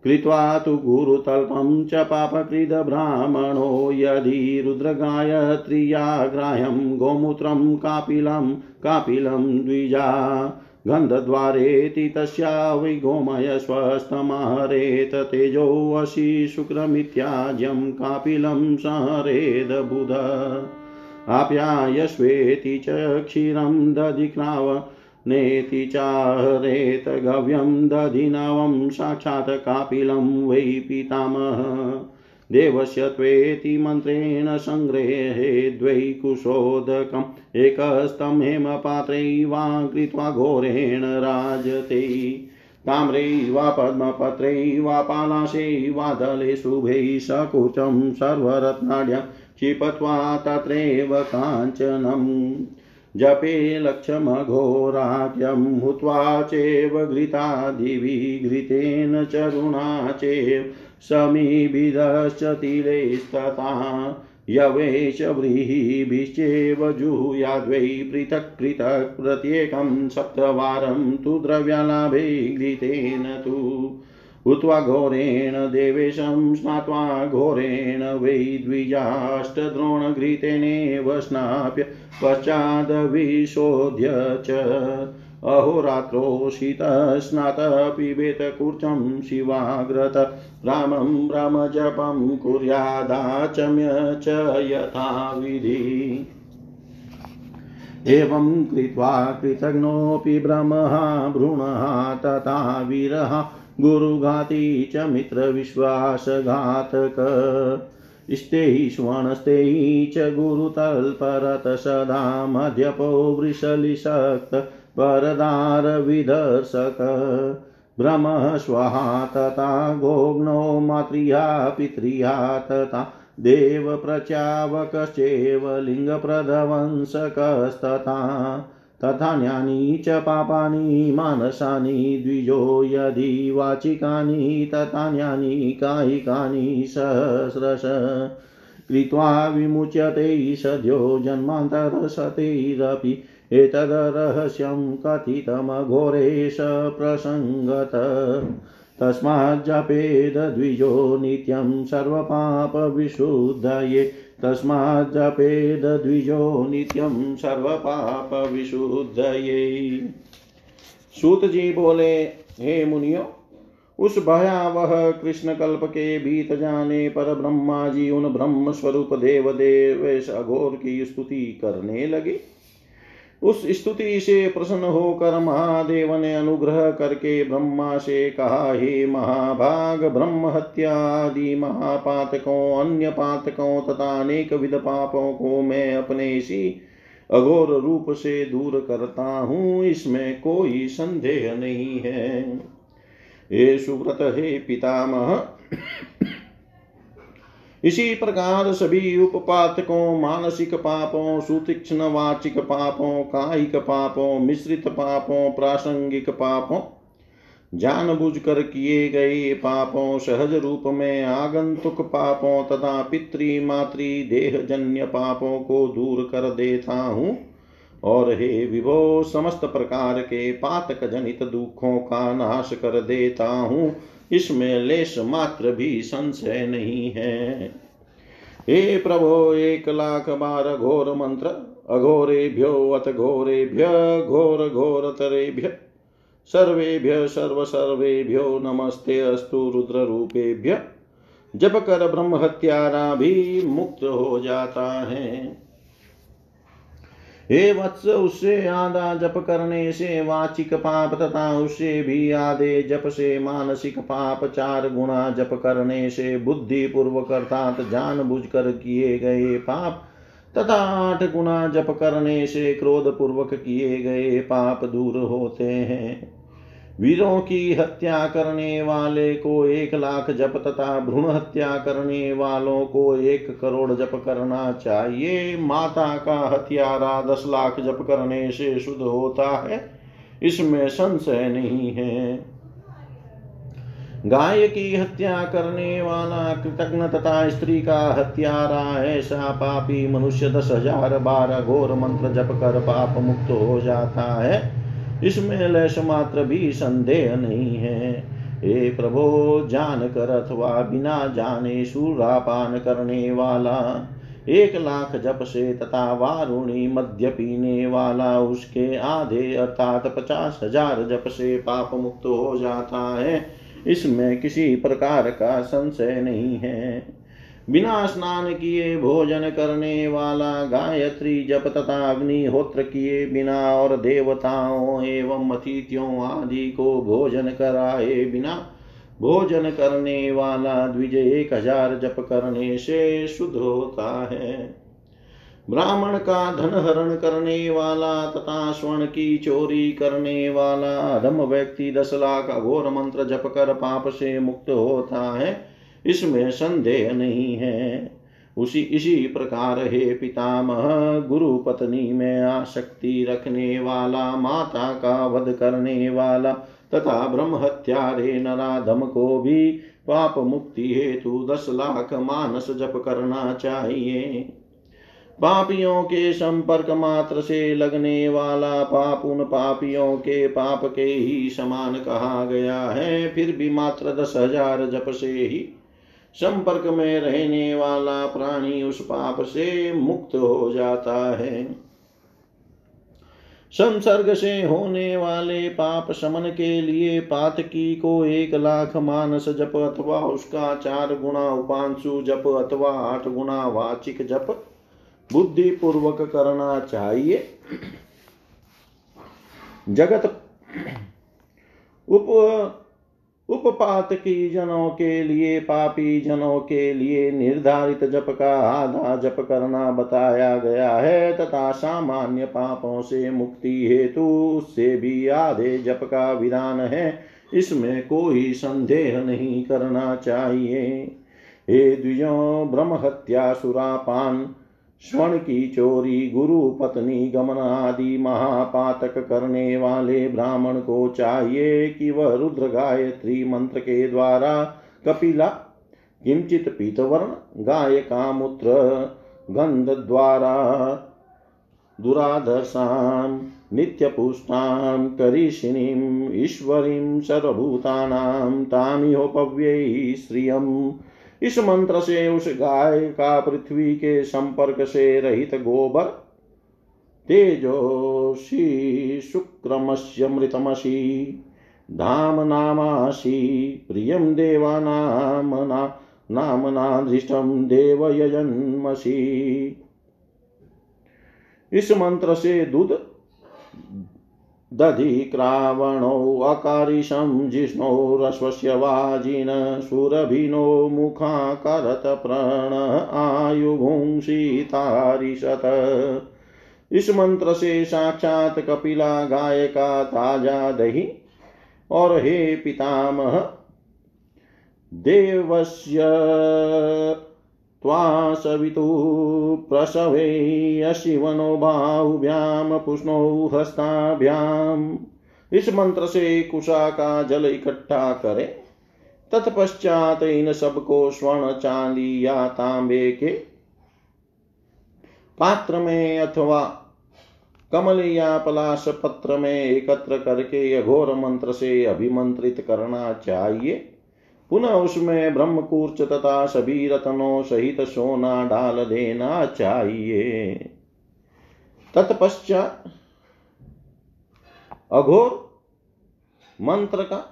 कृत्वा तु गुरुतल्पं च पापकृदब्राह्मणो यदि रुद्रगायत्र्या ग्राह्यं गोमूत्रं कापिलं कापिलं द्विजा गन्धद्वारेति तस्या वै गोमय स्वस्तमहरेत तेजोऽसि शुक्रमित्याज्यं कापिलं संहरेद बुध। आप्यायस्वेति च क्षीरं दधिक्राव नेति चाहरेत गव्यं दधिनवं साक्षात् कापिलं वै पितामह। देवस्य त्वेति मन्त्रेण सङ्ग्रहे द्वै कुशोदकम् एकस्तं हेमपात्रै वा कृत्वा घोरेण राजते। ताम्रै वा पद्मपत्रै वा पालाशै वा दले शुभै सकुचं सर्वरत्नाढ्यं क्षिपत्वा तत्रैव काञ्चनम् जपे लक्ष्यमघोराख्यं हुत्वा चैव घृतादिभिः घृतेन चरुणा चैव समीभिदश्च तिलेस्तथा यवेश व्रीहिभिश्चेव जुहुयाद्वै पृथक् पृथक् प्रत्येकं सप्तवारं तु द्रव्यलाभे घृतेन तु हुत्वा घोरेण देवेशं स्नात्वा घोरेण वै द्विजाष्टद्रोणघृतेनेव स्नाप्य पश्चादविशोध्य च। अहोरात्रोषितस्नात पिबेत कूर्चं शिवाग्रत। रामं रामजपं कुर्यादाचम्य च यथाविधि एवं कृत्वा कृतघ्नोऽपि ब्रह्मः, भ्रूणः, तथा वीरः, गुरुघाती च मित्रविश्वासघातक। स्तेहि स्वर्णस्तेहि च गुरुतल्परत सदा मध्यपो वृषलिशक्त परदारविदर्शक भ्रमः स्वहा तथा गोग्नो मातृया, पितृया तथा देवप्रचावकश्चेव लिङ्गप्रदवंशकस्तथा तथान्यानि च पापानि, मानसानि, द्विजो यदि वाचिकानि तथान्यानि कायिकानि सहस्रश। कृत्वा विमुच्यते सद्यो जन्मान्तरसतैरपि एतदरहस्यं कथितमघोरेश प्रसङ्गत। तस्माज्जपेदद्विजो नित्यं सर्वपापविशुद्धये। तस्माज्जपेदद्विजो नित्यं सर्वपापविशुद्धये। सूत जी बोले, हे मुनियो, उस भयावह कृष्ण कल्प के बीत जाने पर ब्रह्मा जी उन ब्रह्म स्वरूप देव देव अघोर की स्तुति करने लगे। उस स्तुति से प्रसन्न होकर महादेव ने अनुग्रह करके ब्रह्मा से कहा, हे महाभाग, ब्रह्म हत्या आदि महापातकों, अन्य पातकों तथा अनेक विध पापों को मैं अपने इसी अघोर रूप से दूर करता हूँ, इसमें कोई संदेह नहीं है। ये सुव्रत, हे पितामह इसी प्रकार सभी उपपातकों, मानसिक पापों, सुतीक्ष्ण वाचिक पापों, कायिक पापों, मिश्रित पापों, प्रासंगिक पापों जानबूझ कर किए गए पापों, सहज रूप में आगंतुक पापों तथा पितृ, मातृ, देहजन्य पापों को दूर कर देता हूँ। और हे विभो, समस्त प्रकार के पातक जनित दुखों का नाश कर देता हूँ। इसमें लेश मात्र भी संशय नहीं है। हे प्रभो, एक लाख बार घोर मंत्र, अघोरेभ्यो अथ घोरेभ्य, घोर घोर तरेभ्य। सर्वेभ्य सर्व सर्वेभ्यो नमस्ते अस्तु रुद्र रूपेभ्य जब कर ब्रह्म हत्यारा भी मुक्त हो जाता है। हे वत्स, उससे आधा जप करने से वाचिक पाप तथा उससे भी आधे जप से मानसिक पाप चार गुणा जप करने से बुद्धि पूर्वक अर्थात कर किए गए पाप तथा आठ गुणा जप करने से क्रोध पूर्वक किए गए पाप दूर होते हैं। वीरों की हत्या करने वाले को एक लाख जप तथा भ्रूण हत्या करने वालों को एक करोड़ जप करना चाहिए। माता का हत्यारा दस लाख जप करने से शुद्ध होता है। इसमें संशय नहीं है। गाय की हत्या करने वाला कृतज्ञ तथा स्त्री का हत्यारा ऐसा पापी मनुष्य दस हज़ार बारह घोर मंत्र जप कर पाप मुक्त हो जाता है। इसमें लैश मात्र भी संदेह नहीं है। हे प्रभो, जान कर अथवा बिना जाने सूरापान करने वाला, एक लाख जप से तथा वारुणी मध्य पीने वाला, उसके आधे अर्थात पचास हज़ार जप से पाप मुक्त हो जाता है। इसमें किसी प्रकार का संशय नहीं है। बिना स्नान किए भोजन करने वाला गायत्री जप तथा अग्निहोत्र किए बिना और देवताओं एवं अतिथियों आदि को भोजन कराए बिना भोजन करने वाला द्विज एक हज़ार जप करने से शुद्ध होता है। ब्राह्मण का धन हरण करने वाला तथा स्वर्ण की चोरी करने वाला अधम व्यक्ति दस लाख अघोर मंत्र जप कर पाप से मुक्त होता है। इसमें संदेह नहीं है। उसी, इसी प्रकार हे पितामह गुरु पत्नी में आसक्ति रखने वाला, माता का वध करने वाला तथा ब्रह्म हत्यारे नराधम को भी पाप मुक्ति हेतु दस लाख मानस जप करना चाहिए। पापियों के संपर्क मात्र से लगने वाला पाप उन पापियों के पाप के ही समान कहा गया है, फिर भी मात्र दस हज़ार जप से ही संपर्क में रहने वाला प्राणी उस पाप से मुक्त हो जाता है। संसर्ग से होने वाले पाप शमन के लिए पातकी को एक लाख मानस जप अथवा उसका चार गुणा उपांशु जप अथवा आठ गुणा वाचिक जप बुद्धि पूर्वक करना चाहिए। जगत उप उपपात की जनों के लिए पापी जनों के लिए निर्धारित जप का आधा जप करना बताया गया है तथा सामान्य पापों से मुक्ति हेतु उससे भी आधे जप का विधान है। इसमें कोई संदेह नहीं करना चाहिए। हे द्विजो ब्रह्म हत्या सुरापान स्वर्ण की चोरी, गुरु, पत्नी गमन आदि महापातक करने वाले ब्राह्मण को चाहिए कि वह रुद्र गायत्री मंत्र के द्वारा कपिला, किंचित पीतवर्ण गाय का मूत्र गंध द्वारा दुराधर्षां नित्यपुष्टां करिषिणीम् ईश्वरीं, सर्वभूतानां, तामिहोपव्यै इस मंत्र से उस गाय का पृथ्वी के संपर्क से रहित गोबर तेजोशी शुक्रमस्यमृतमसी धाम नामासी प्रियम देवानामना नामना दृष्टम देव यजन्मसी इस मंत्र से दूध दधिक्रावणौ अकारिशं जिष्णोरश्वस्य वाजिन सुरभिनो मुखाकरत प्रण आयुभुंसीतारिशत इस मंत्र से साक्षात कपिला गाय का ताज़ा दही और हे पितामह, देवस्य त्वा सवितु प्रसवे अशिवनो बाहुभ्याम पुष्णो हस्ताभ्याम। इस मंत्र से कुशा का जल इकट्ठा करे, तत्पश्चात इन सबको स्वर्ण चांदी या तांबे के पात्र में अथवा कमल या पलाश पत्र में एकत्र करके अघोर मंत्र से अभिमंत्रित करना चाहिए। पुनः उसमें ब्रह्मकूर्च तथा सभी रत्नों सहित सोना डाल देना चाहिए तत्पश्चात अघोर मंत्र का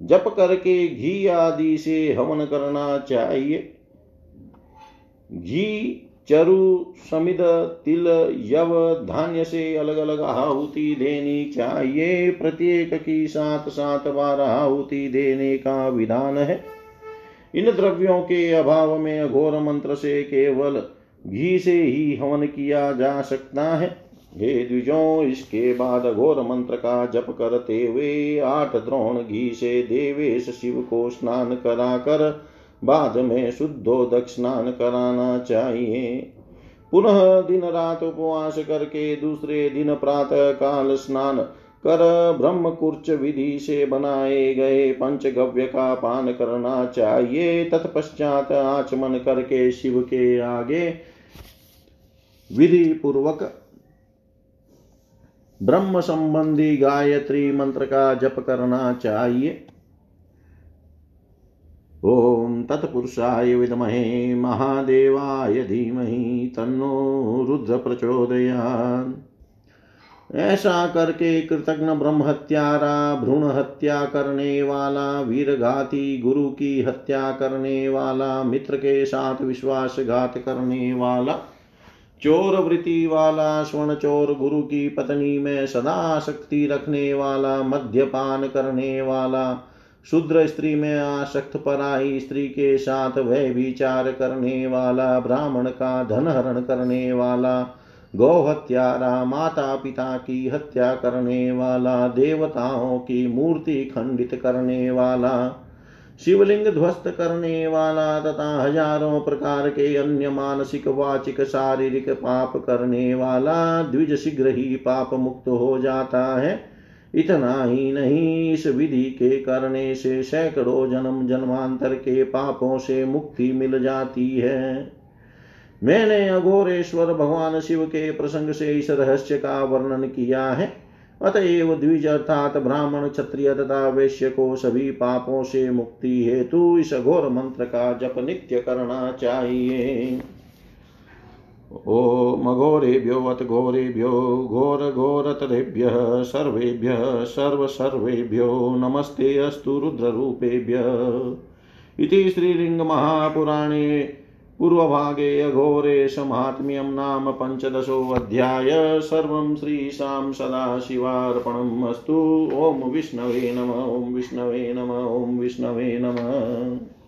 जप करके घी आदि से हवन करना चाहिए घी चरु, समिद, तिल, यव धान्य से अलग अलग आहुति देनी चाहिए। प्रत्येक की सात सात बार आहुति देने का विधान है। इन द्रव्यों के अभाव में अघोर मंत्र से केवल घी से ही हवन किया जा सकता है। हे द्विजों, इसके बाद घोर मंत्र का जप करते हुए आठ द्रोण घी से देवेश शिव को स्नान कराकर बाद में शुद्धोदक स्नान कराना चाहिए। पुनः दिन रात उपवास करके दूसरे दिन प्रातः काल स्नान कर ब्रह्म कुर्च विधि से बनाए गए पंचगव्य का पान करना चाहिए। तत्पश्चात आचमन करके शिव के आगे विधि पूर्वक ब्रह्म संबंधी गायत्री मंत्र का जप करना चाहिए। ॐ तत्पुरुषाय विद्महे महादेवाय धीमहि तन्नो रुद्र ऐसा करके कृतज्ञ ब्रह्म हत्यारा भ्रूण हत्या करने वाला, वीरघाती गुरु की हत्या करने वाला, मित्र के साथ विश्वासघात करने वाला, चोर वृत्ति वाला, स्वर्ण चोर गुरु की पत्नी में सदा शक्ति रखने वाला, मद्यपान करने वाला शूद्र स्त्री में आसक्त पराई स्त्री के साथ वह विचार करने वाला, ब्राह्मण का धन हरण करने वाला गौ हत्यारा माता पिता की हत्या करने वाला, देवताओं की मूर्ति खंडित करने वाला, शिवलिंग ध्वस्त करने वाला तथा हज़ारों प्रकार के अन्य मानसिक, वाचिक, शारीरिक पाप करने वाला, द्विज शीघ्र ही पाप मुक्त हो जाता है। इतना ही नहीं इस विधि के करने से सैकड़ों जन्म जन्मांतर के पापों से मुक्ति मिल जाती है। मैंने अघोरेश्वर भगवान शिव के प्रसंग से इस रहस्य का वर्णन किया है। अतएव द्विज अर्थात ब्राह्मण, क्षत्रिय तथा वैश्य को सभी पापों से मुक्ति हेतु इस घोर मंत्र का जप नित्य करना चाहिए। ॐ घोरेभ्यो अथ घोरेभ्यो घोरघोरतरेभ्यः सर्वेभ्यः सर्वसर्वेभ्यो नमस्ते अस्तु रुद्ररूपेभ्यः। इति श्रीलिङ्गमहापुराणे पूर्वभागे अघोरेश महात्म्यं नाम पञ्चदशोऽध्याय। सर्वं श्रीशां सदाशिवार्पणम् अस्तु। ॐ विष्णवे नम, ॐ विष्णवे नम, ॐ विष्णवे नमः।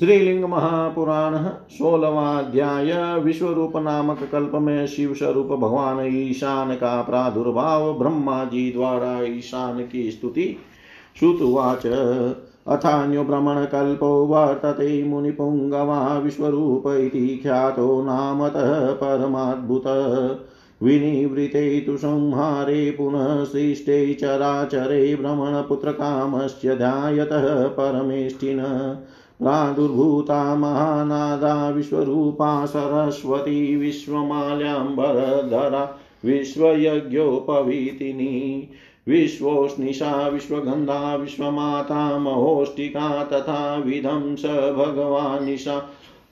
श्रीलिंग महापुराण सोलवाध्याय विश्व रूप नामक कल्प में शिव स्वरूप भगवान ईशान का प्रादुर्भाव ब्रह्मा जी द्वारा ईशान की स्तुति। श्रुतुवाच, अथान्यो भ्रमणकल्पो वर्तते मुनिपुङ्गवा विश्वरूप इति ख्यातो नामतः परमाद्भुत। विनिवृते तु संहारे पुनः सृष्टे चराचरे भ्रमणपुत्रकामस्य ध्यायतः परमेष्टिन प्रादुर्भूता महानादा विश्वरूपा सरस्वती विश्वमाल्याम्बरधरा विश्वयज्ञोपवीतिनी विश्वोष्णिशा विश्वगन्धा विश्वमाता महोष्टिका तथा विधं स भगवानिशा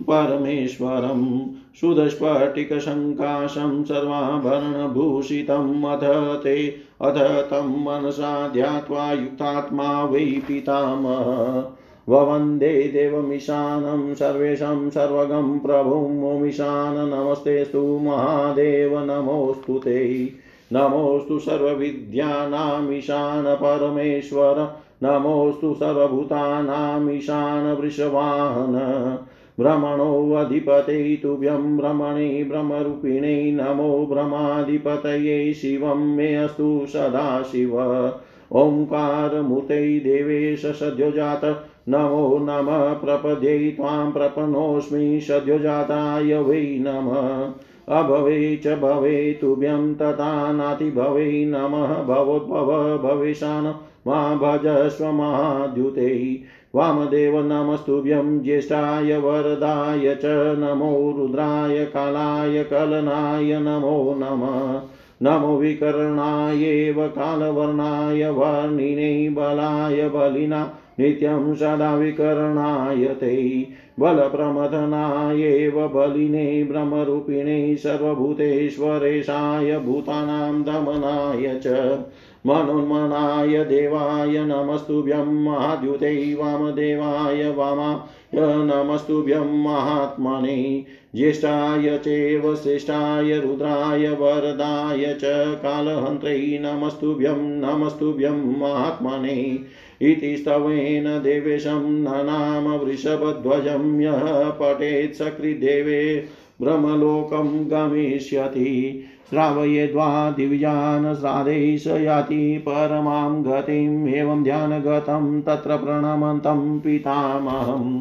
परमेश्वरं सुदस्फटिकशङ्काशं सर्वाभरणभूषितम् अथ ते अथ तं मनसा ध्यात्वा युक्तात्मा वै पितामह ववन्दे देवमिशानं, सर्वेषां सर्वगं प्रभुं ओमिशान नमस्तेस्तु महादेव, नमोऽस्तु ते। नमोऽस्तु सर्वविद्यानामीशान परमेश्वर, नमोऽस्तु सर्वभूतानामीशान वृषवाहन। भ्रमणोऽधिपते तुभ्यं भ्रमणे भ्रमरूपिणे नमो भ्रमाधिपतये शिवं मे अस्तु सदाशिव। ओङ्कारमूर्तै देवेश सद्योजात नमो नमः, प्रपद्ये त्वां प्रपन्नोऽस्मि, सद्योजाताय वै नमः। अभवे च भवे तुभ्यं तथा नातिभवे नमः, भवोद्भव भवेशान मा भजस्व महाद्युते। वामदेव नमस्तुभ्यं, ज्येष्ठाय वरदाय च नमो रुद्राय कालाय कलनाय नमो नमः। नमो विकर्णायेव कालवर्णाय, वर्णिने बलाय बलिना नित्यं सदा विकरणाय ते बलप्रमथनायेव बलिने ब्रह्मरूपिणे सर्वभूतेश्वरेशाय भूतानां दमनाय च मनोन्मनाय देवाय नमस्तुभ्यं महाद्युते वामदेवाय वामाय नमस्तुभ्यं महात्मने ज्येष्ठाय चैव श्रेष्ठाय रुद्राय वरदाय च कालहन्त्रै नमस्तुभ्यं नमस्तुभ्यं महात्मने इति स्तवेन देवेशं ननाम वृषभध्वजं यः पठेत् सकृदेवे ब्रह्मलोकं गमिष्यति। श्रावयेद्वा दिव्यान् श्राद्धैः स याति परमां गतिम् एवं ध्यानगतं तत्र प्रणमन्तं पितामहम्।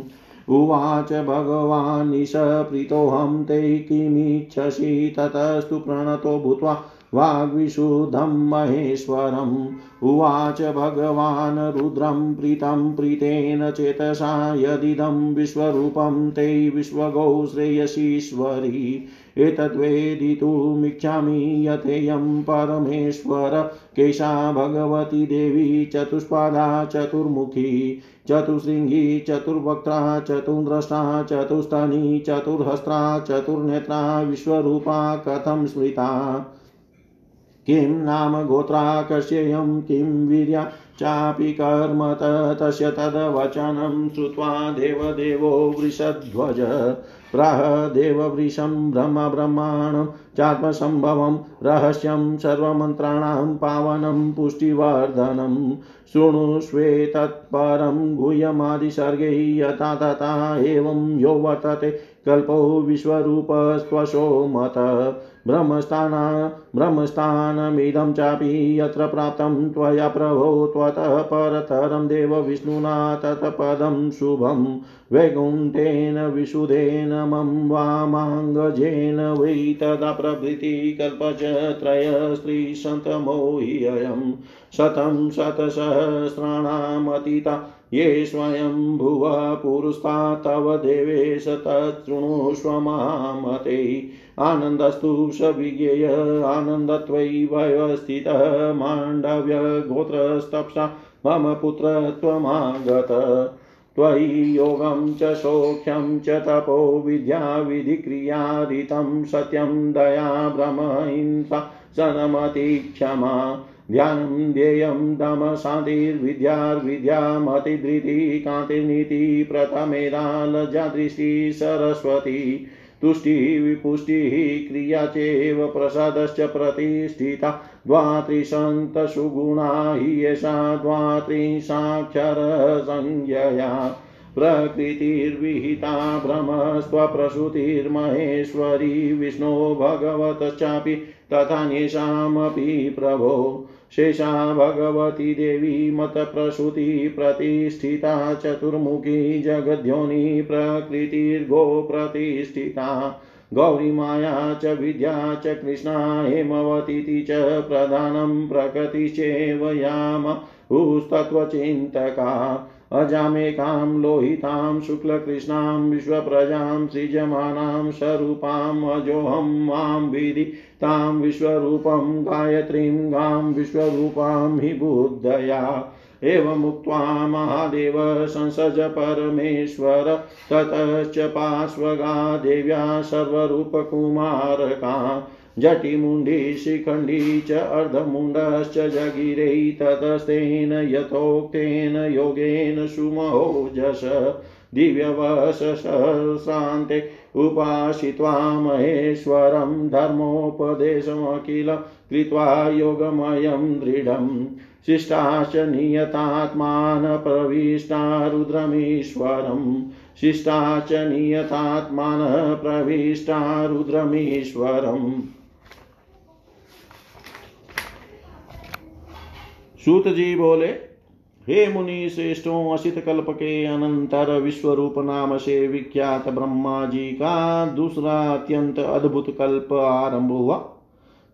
उवाच भगवान् स प्रीतोऽहं ते किमिच्छसि ततस्तु प्रणतो भूत्वा वाग्विशुद्धं महेश्वरम्। उवाच भगवान् रुद्रं प्रीतं प्रीतेन चेतसा यदिदं विश्वरूपं ते विश्वगौ श्रेयसीश्वरी। एतद्वेदितुमिच्छामि यथेयं परमेश्वर। केशा भगवती देवी चतुष्पादा चतुर्मुखी। चतुशृङ्गी चतुर्वक्त्रा, चतुर्द्रष्टा चतुस्तनी चतुर्हस्त्रा, चतुर्नेत्रा, विश्वरूपा कथं स्मृता। किं नाम गोत्रा किं वीर्या चापि कर्म तस्य तद्वचनं श्रुत्वा देवदेवो वृषध्वज। प्राह देववृषं ब्रह्मब्रह्माणं चात्मसम्भवं रहस्यं, सर्वमन्त्राणां पावनं, पुष्टिवर्धनं। शृणुष्वेतत्परं गुह्यमादिसर्गै यथा तथा एवं यो वर्तते कल्पो विश्वरूपस्त्वशो मत ब्रह्मस्थाना
ब्रह्मस्थानमिदं चापि यत्र प्राप्तं त्वया प्रभो त्वतः परतरं देवविष्णुना तत्पदं शुभं वैकुण्ठेन विशुधेन मम वामाङ्गजेन वै तदा प्रभृति कल्पच त्रयस्त्रीशतमो हि अयं शतं शतसहस्राणामतीता ये स्वयं भुव पुरुस्तात् तव देवेश तच्छृणुष्व मामते आनन्दस्तु सविज्ञेय आनन्दत्वयि व्यवस्थितः माण्डव्यगोत्रस्तप्सा मम पुत्रत्वमागत। त्वयि योगं च सौख्यं च तपो विद्याविधिक्रियारितं सत्यं दया भ्रमहिंसा सनमतिक्षमा। ध्यानं ध्येयं दमशान्तिर्विद्यार्विद्यामतिधृति कान्तिर्नीति प्रथमेदा लज्जादृष्टिः सरस्वती। तुष्टिः विपुष्टिः क्रिया चैव प्रसादश्च प्रतिष्ठिता। द्वात्रिसन्तसुगुणा हि एषा द्वात्रिंशाक्षरसंज्ञया प्रकृतिर्विहिता भ्रमस्त्वप्रसूतिर्महेश्वरी विष्णो भगवतश्चापि तथान्येषामपि प्रभो। शेषा भगवती देवी मतप्रसूति प्रतिष्ठिता, चतुर्मुखी जगद्योनि प्रकृतिर्गो प्रतिष्ठिता गौरीमाया च विद्या च कृष्णा हेमवतीति च प्रधानं प्रकृतिश्चैव याम हुस्तत्त्वचिन्तका अजामेकां लोहितां शुक्लकृष्णां विश्वप्रजां सृजमानां स्वरूपाम् अजोऽहं माँ विधि तां विश्वरूपं गायत्रीं गां विश्वरूपां हि बुद्धया। एवमुक्त्वा महादेव संसज परमेश्वर ततश्च पार्श्वगा देव्या सर्वरूपकुमारका। जटिमुण्डी शिखण्डी च अर्धमुण्डश्च जगिरे ततस्तेन यथोक्तेन योगेन सुमहोजस दिव्यवशशान्ते उपासित्वा महेश्वरं धर्मोपदेशमखिल कृत्वा योगमयं दृढम् शिष्टाश्च नियतात्मान प्रविष्टा रुद्रमीश्वरम् शिष्टाश्च नियतात्मान प्रविष्टा रुद्रमीश्वरम् सूत जी बोले, हे मुनि श्रेष्ठों असित कल्प के अनंतर विश्व रूप नाम से विख्यात ब्रह्मा जी का दूसरा अत्यंत अद्भुत कल्प आरंभ हुआ।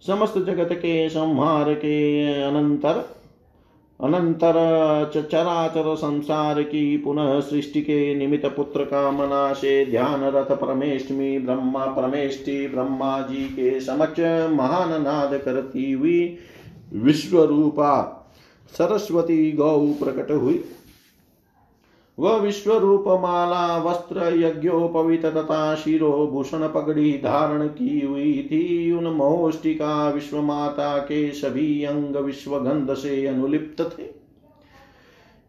समस्त जगत के संहार के अनंतर अनंतर चराचर संसार की पुनः सृष्टि के निमित्त पुत्र कामना से ध्यान रथ परमेष्टमी ब्रह्मा परमेष्टि ब्रह्मा जी के समक्ष महान नाद करती हुई विश्व रूपा सरस्वती गौ प्रकट हुई। वह विश्व रूप माला वस्त्र यज्ञोपवित तथा शिरो भूषण पगड़ी धारण की हुई थी। उन महोष्टिका विश्व माता के सभी अंग विश्व गंध से अनुलिप्त थे।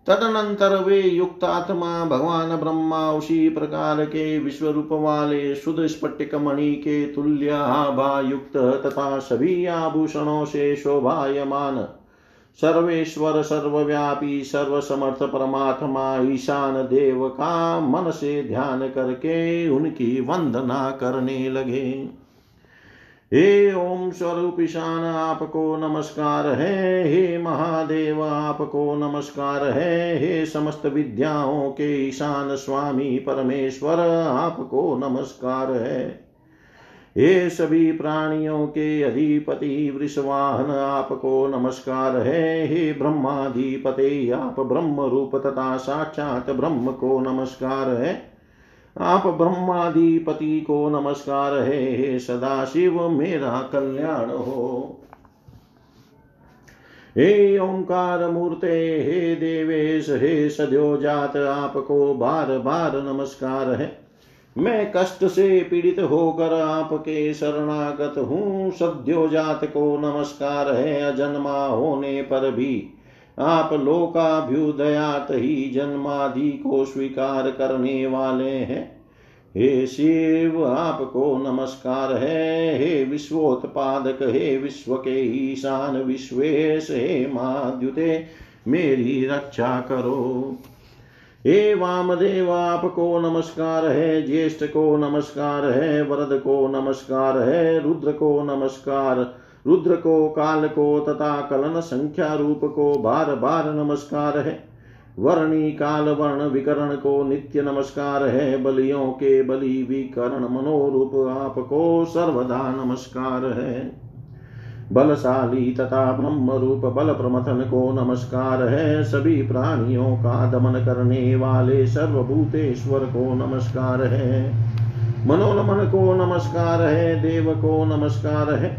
तदनंतर वे युक्त आत्मा भगवान ब्रह्मा उसी प्रकार के विश्व रूप वाले शुद्ध स्फटिक मणि के तुल्य आभा युक्त तथा सभी आभूषणों से शोभायमान सर्वेश्वर सर्वव्यापी, सर्वसमर्थ परमात्मा, ईशान देव का मन से ध्यान करके उनकी वंदना करने लगे। हे ओम स्वरूप ईशान आपको नमस्कार है। हे महादेव, आपको नमस्कार है। हे समस्त विद्याओं के ईशान स्वामी परमेश्वर, आपको नमस्कार है। हे सभी प्राणियों के अधिपति वृषवाहन, आपको नमस्कार है। हे ब्रह्माधिपते, आप ब्रह्म रूप तथा साक्षात ब्रह्म को नमस्कार है। आप ब्रह्माधिपति को नमस्कार है। हे सदाशिव, मेरा कल्याण हो। हे ओंकार मूर्ते, हे देवेश, हे सद्योजात, आपको बार बार नमस्कार है। मैं कष्ट से पीड़ित होकर आपके शरणागत हूँ। सद्योजात को नमस्कार है। अजन्मा होने पर भी आप लोकाभ्युदयात ही जन्मादि को स्वीकार करने वाले हैं। हे शिव, आपको नमस्कार है। हे विश्वोत्पादक, हे विश्व के ईशान विश्वेश, हे माद्युते मेरी रक्षा करो। हे वामदेव आपको नमस्कार है, ज्येष्ठ को नमस्कार है, वरद को नमस्कार है, रुद्र को नमस्कार, रुद्र को काल को तथा कलन संख्या रूप को बार बार नमस्कार है। वर्णी काल, वर्ण विकरण को नित्य नमस्कार है, बलियों के बलि विकरण मनोरूप आपको सर्वदा नमस्कार है। बलशाली तथा ब्रह्म रूप बल प्रमथन को नमस्कार है। सभी प्राणियों का दमन करने वाले सर्वभूतेश्वर को नमस्कार है। मनोनमन को नमस्कार है, देव को नमस्कार है,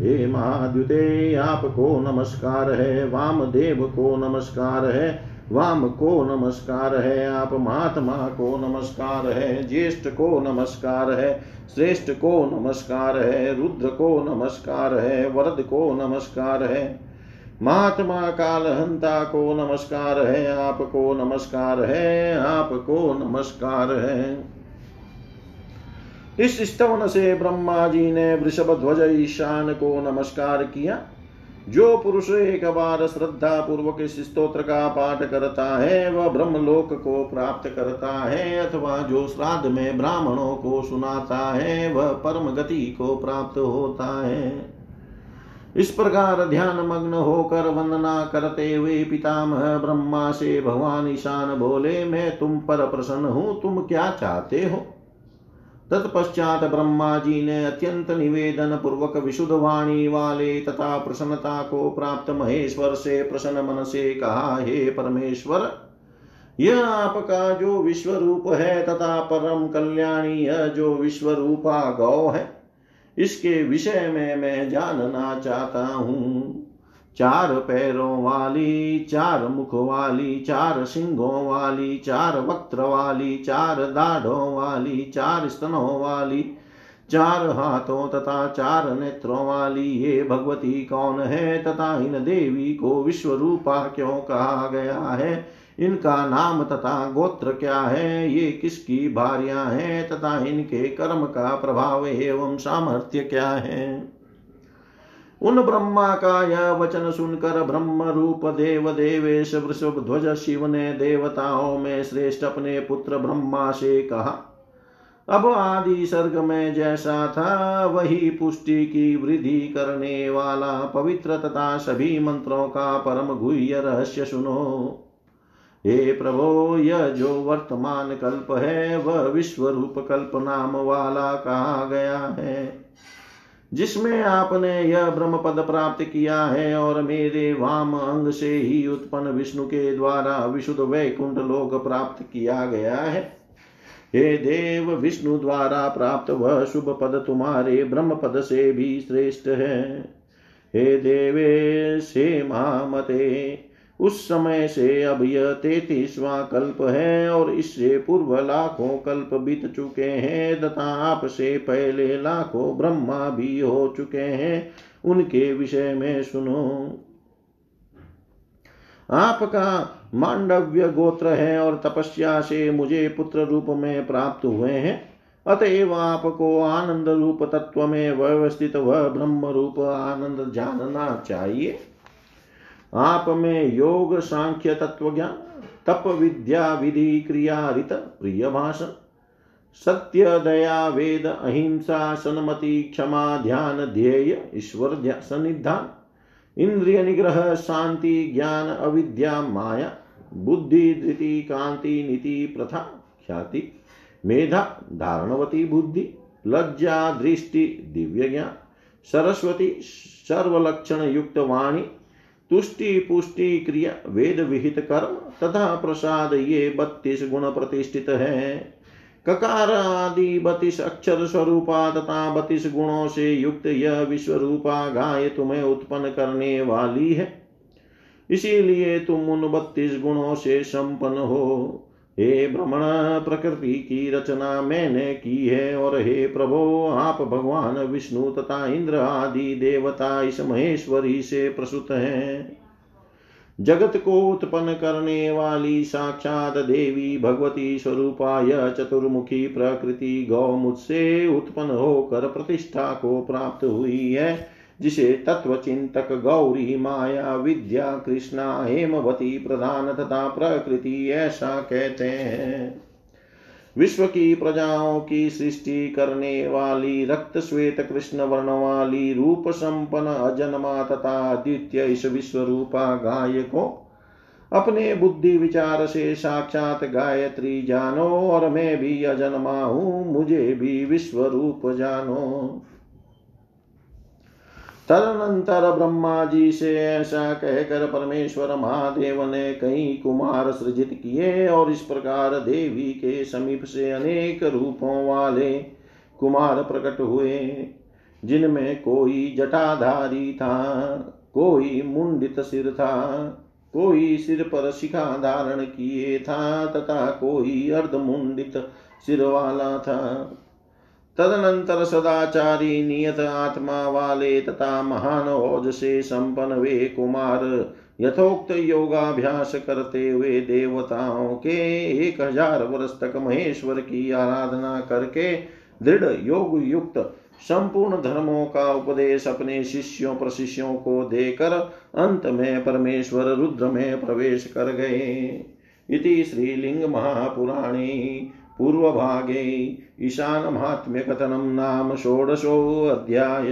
हे महाद्युते आपको नमस्कार है वाम देव को नमस्कार है वाम को नमस्कार है, आप महात्मा को नमस्कार है, ज्येष्ठ को नमस्कार है, श्रेष्ठ को नमस्कार है, रुद्र को नमस्कार है, वरद को नमस्कार है, महात्मा कालहंता को नमस्कार है, आपको नमस्कार है, आपको नमस्कार है। इस स्तवन से ब्रह्मा जी ने वृषभ ध्वज ईशान को नमस्कार किया। जो पुरुष एक बार श्रद्धा पूर्वक इस स्त्रोत्र का पाठ करता है, वह ब्रह्मलोक को प्राप्त करता है अथवा जो श्राद्ध में ब्राह्मणों को सुनाता है, वह परम गति को प्राप्त होता है। इस प्रकार ध्यान मग्न होकर वंदना करते हुए पितामह ब्रह्मा से, भगवान ईशान बोले, मैं तुम पर प्रसन्न हूँ, तुम क्या चाहते हो? तत्पश्चात ब्रह्मा जी ने अत्यंत निवेदन पूर्वक विशुद्ध वाणी वाले तथा प्रसन्नता को प्राप्त महेश्वर से प्रसन्न मन से कहा, हे परमेश्वर, यह आपका जो विश्व रूप है तथा परम कल्याणी यह जो विश्व रूपा गौ है, इसके विषय में मैं जानना चाहता हूँ। चार पैरों वाली, चार मुख वाली, चार सिंहों वाली, चार वक्त्र वाली, चार दाढ़ों वाली, चार स्तनों वाली, चार हाथों तथा चार नेत्रों वाली, ये भगवती कौन है तथा इन देवी को विश्व रूपा क्यों कहा गया है? इनका नाम तथा गोत्र क्या है? ये किसकी भार्या हैं तथा इनके कर्म का प्रभाव एवं सामर्थ्य क्या है? उन ब्रह्मा का यह वचन सुनकर ब्रह्म रूप देव देवेश वृषभ ध्वज शिव ने देवताओं में श्रेष्ठ अपने पुत्र ब्रह्मा से कहा, अब आदि सर्ग में जैसा था, वही पुष्टि की वृद्धि करने वाला पवित्र तथा सभी मंत्रों का परम गुह्य रहस्य सुनो। हे प्रभो, यह जो वर्तमान कल्प है, वह विश्व रूप कल्प नाम वाला कहा गया है। जिसमें आपने यह ब्रह्म पद प्राप्त किया है और मेरे वाम अंग से ही उत्पन्न विष्णु के द्वारा विशुद्ध वैकुंठ लोक प्राप्त किया गया है। हे देव, विष्णु द्वारा प्राप्त वह शुभ पद तुम्हारे ब्रह्म पद से भी श्रेष्ठ है। हे देवे से महामते उस समय से अब यह तैतीसवा कल्प है और इससे पूर्व लाखों कल्प बीत चुके हैं, तथा आपसे पहले लाखों ब्रह्मा भी हो चुके हैं। उनके विषय में सुनो। आपका मांडव्य गोत्र है और तपस्या से मुझे पुत्र रूप में प्राप्त हुए हैं। अतएव आपको आनंद रूप तत्व में व्यवस्थित वह ब्रह्म रूप आनंद जानना चाहिए। आप में योग सांख्य तत्व ज्ञान तप विद्या विधि क्रिया रित प्रिय भाषण। सत्य, दया, वेद, अहिंसा, सन्मति, क्षमा, ध्यान, ध्येय, ईश्वर सन्निधान। इंद्रिय निग्रह, शांति, ज्ञान, अविद्या, माया, बुद्धि, धृति, कांति, नीति, प्रथा, ख्याति, मेधा, धारणवती बुद्धि, लज्जा, दृष्टि, दिव्य ज्ञान, सरस्वती सर्वलक्षण युक्त वाणी तुष्टि पुष्टि क्रिया वेद विहित कर्म तथा प्रसाद ये बत्तीस गुण प्रतिष्ठित है। ककार आदि बतीस अक्षर स्वरूपा तथा बतीस गुणों से युक्त यह विश्व रूपा गाय तुम्हें उत्पन्न करने वाली है। इसीलिए तुम उन बत्तीस गुणों से संपन्न हो। हे भ्रमण प्रकृति की रचना मैंने की है, और हे प्रभो, आप भगवान, विष्णु तथा इंद्र आदि देवता इस महेश्वरी से प्रसुत हैं। जगत को उत्पन्न करने वाली साक्षात देवी भगवती स्वरूपा यह चतुर्मुखी प्रकृति गौ मुझसे उत्पन्न होकर प्रतिष्ठा को प्राप्त हुई है। जिसे तत्व चिंतक गौरी माया विद्या कृष्णा हेमवती प्रधान तथा प्रकृति ऐसा कहते हैं। विश्व की प्रजाओं की सृष्टि करने वाली रक्त श्वेत कृष्ण वर्ण वाली रूप संपन्न अजन्मा तथा द्वितीय इस विश्व रूपा गाय को अपने बुद्धि विचार से साक्षात गायत्री जानो और मैं भी अजन्मा हूँ, मुझे भी विश्व रूप जानो। तदनंतर ब्रह्मा जी से ऐसा कहकर परमेश्वर महादेव ने कई कुमार सृजित किए और इस प्रकार देवी के समीप से अनेक रूपों वाले कुमार प्रकट हुए, जिनमें कोई जटाधारी था, कोई मुंडित सिर था, कोई सिर पर शिखा धारण किए था, तथा कोई अर्धमुंडित सिर वाला था। तदनंतर सदाचारी नियत आत्मा वाले तथा महान ओज से संपन्न वे कुमार यथोक्त योगाभ्यास करते हुए देवताओं के एक हज़ार वर्ष तक महेश्वर की आराधना करके दृढ़ योग युक्त संपूर्ण धर्मों का उपदेश अपने शिष्यों प्रशिष्यों को देकर अंत में परमेश्वर रुद्र में प्रवेश कर गए। इति श्रीलिंग महापुराणे पूर्वभागे ईशानमाहात्म्यकथनं नाम षोडशोऽध्याय।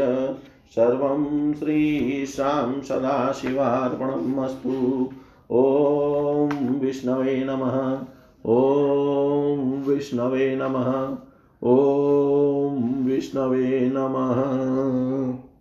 सर्वं श्रीशां सदाशिवार्पणम् अस्तु। ॐ विष्णवे नमः। ॐ विष्णवे नमः। ॐ विष्णवे नमः।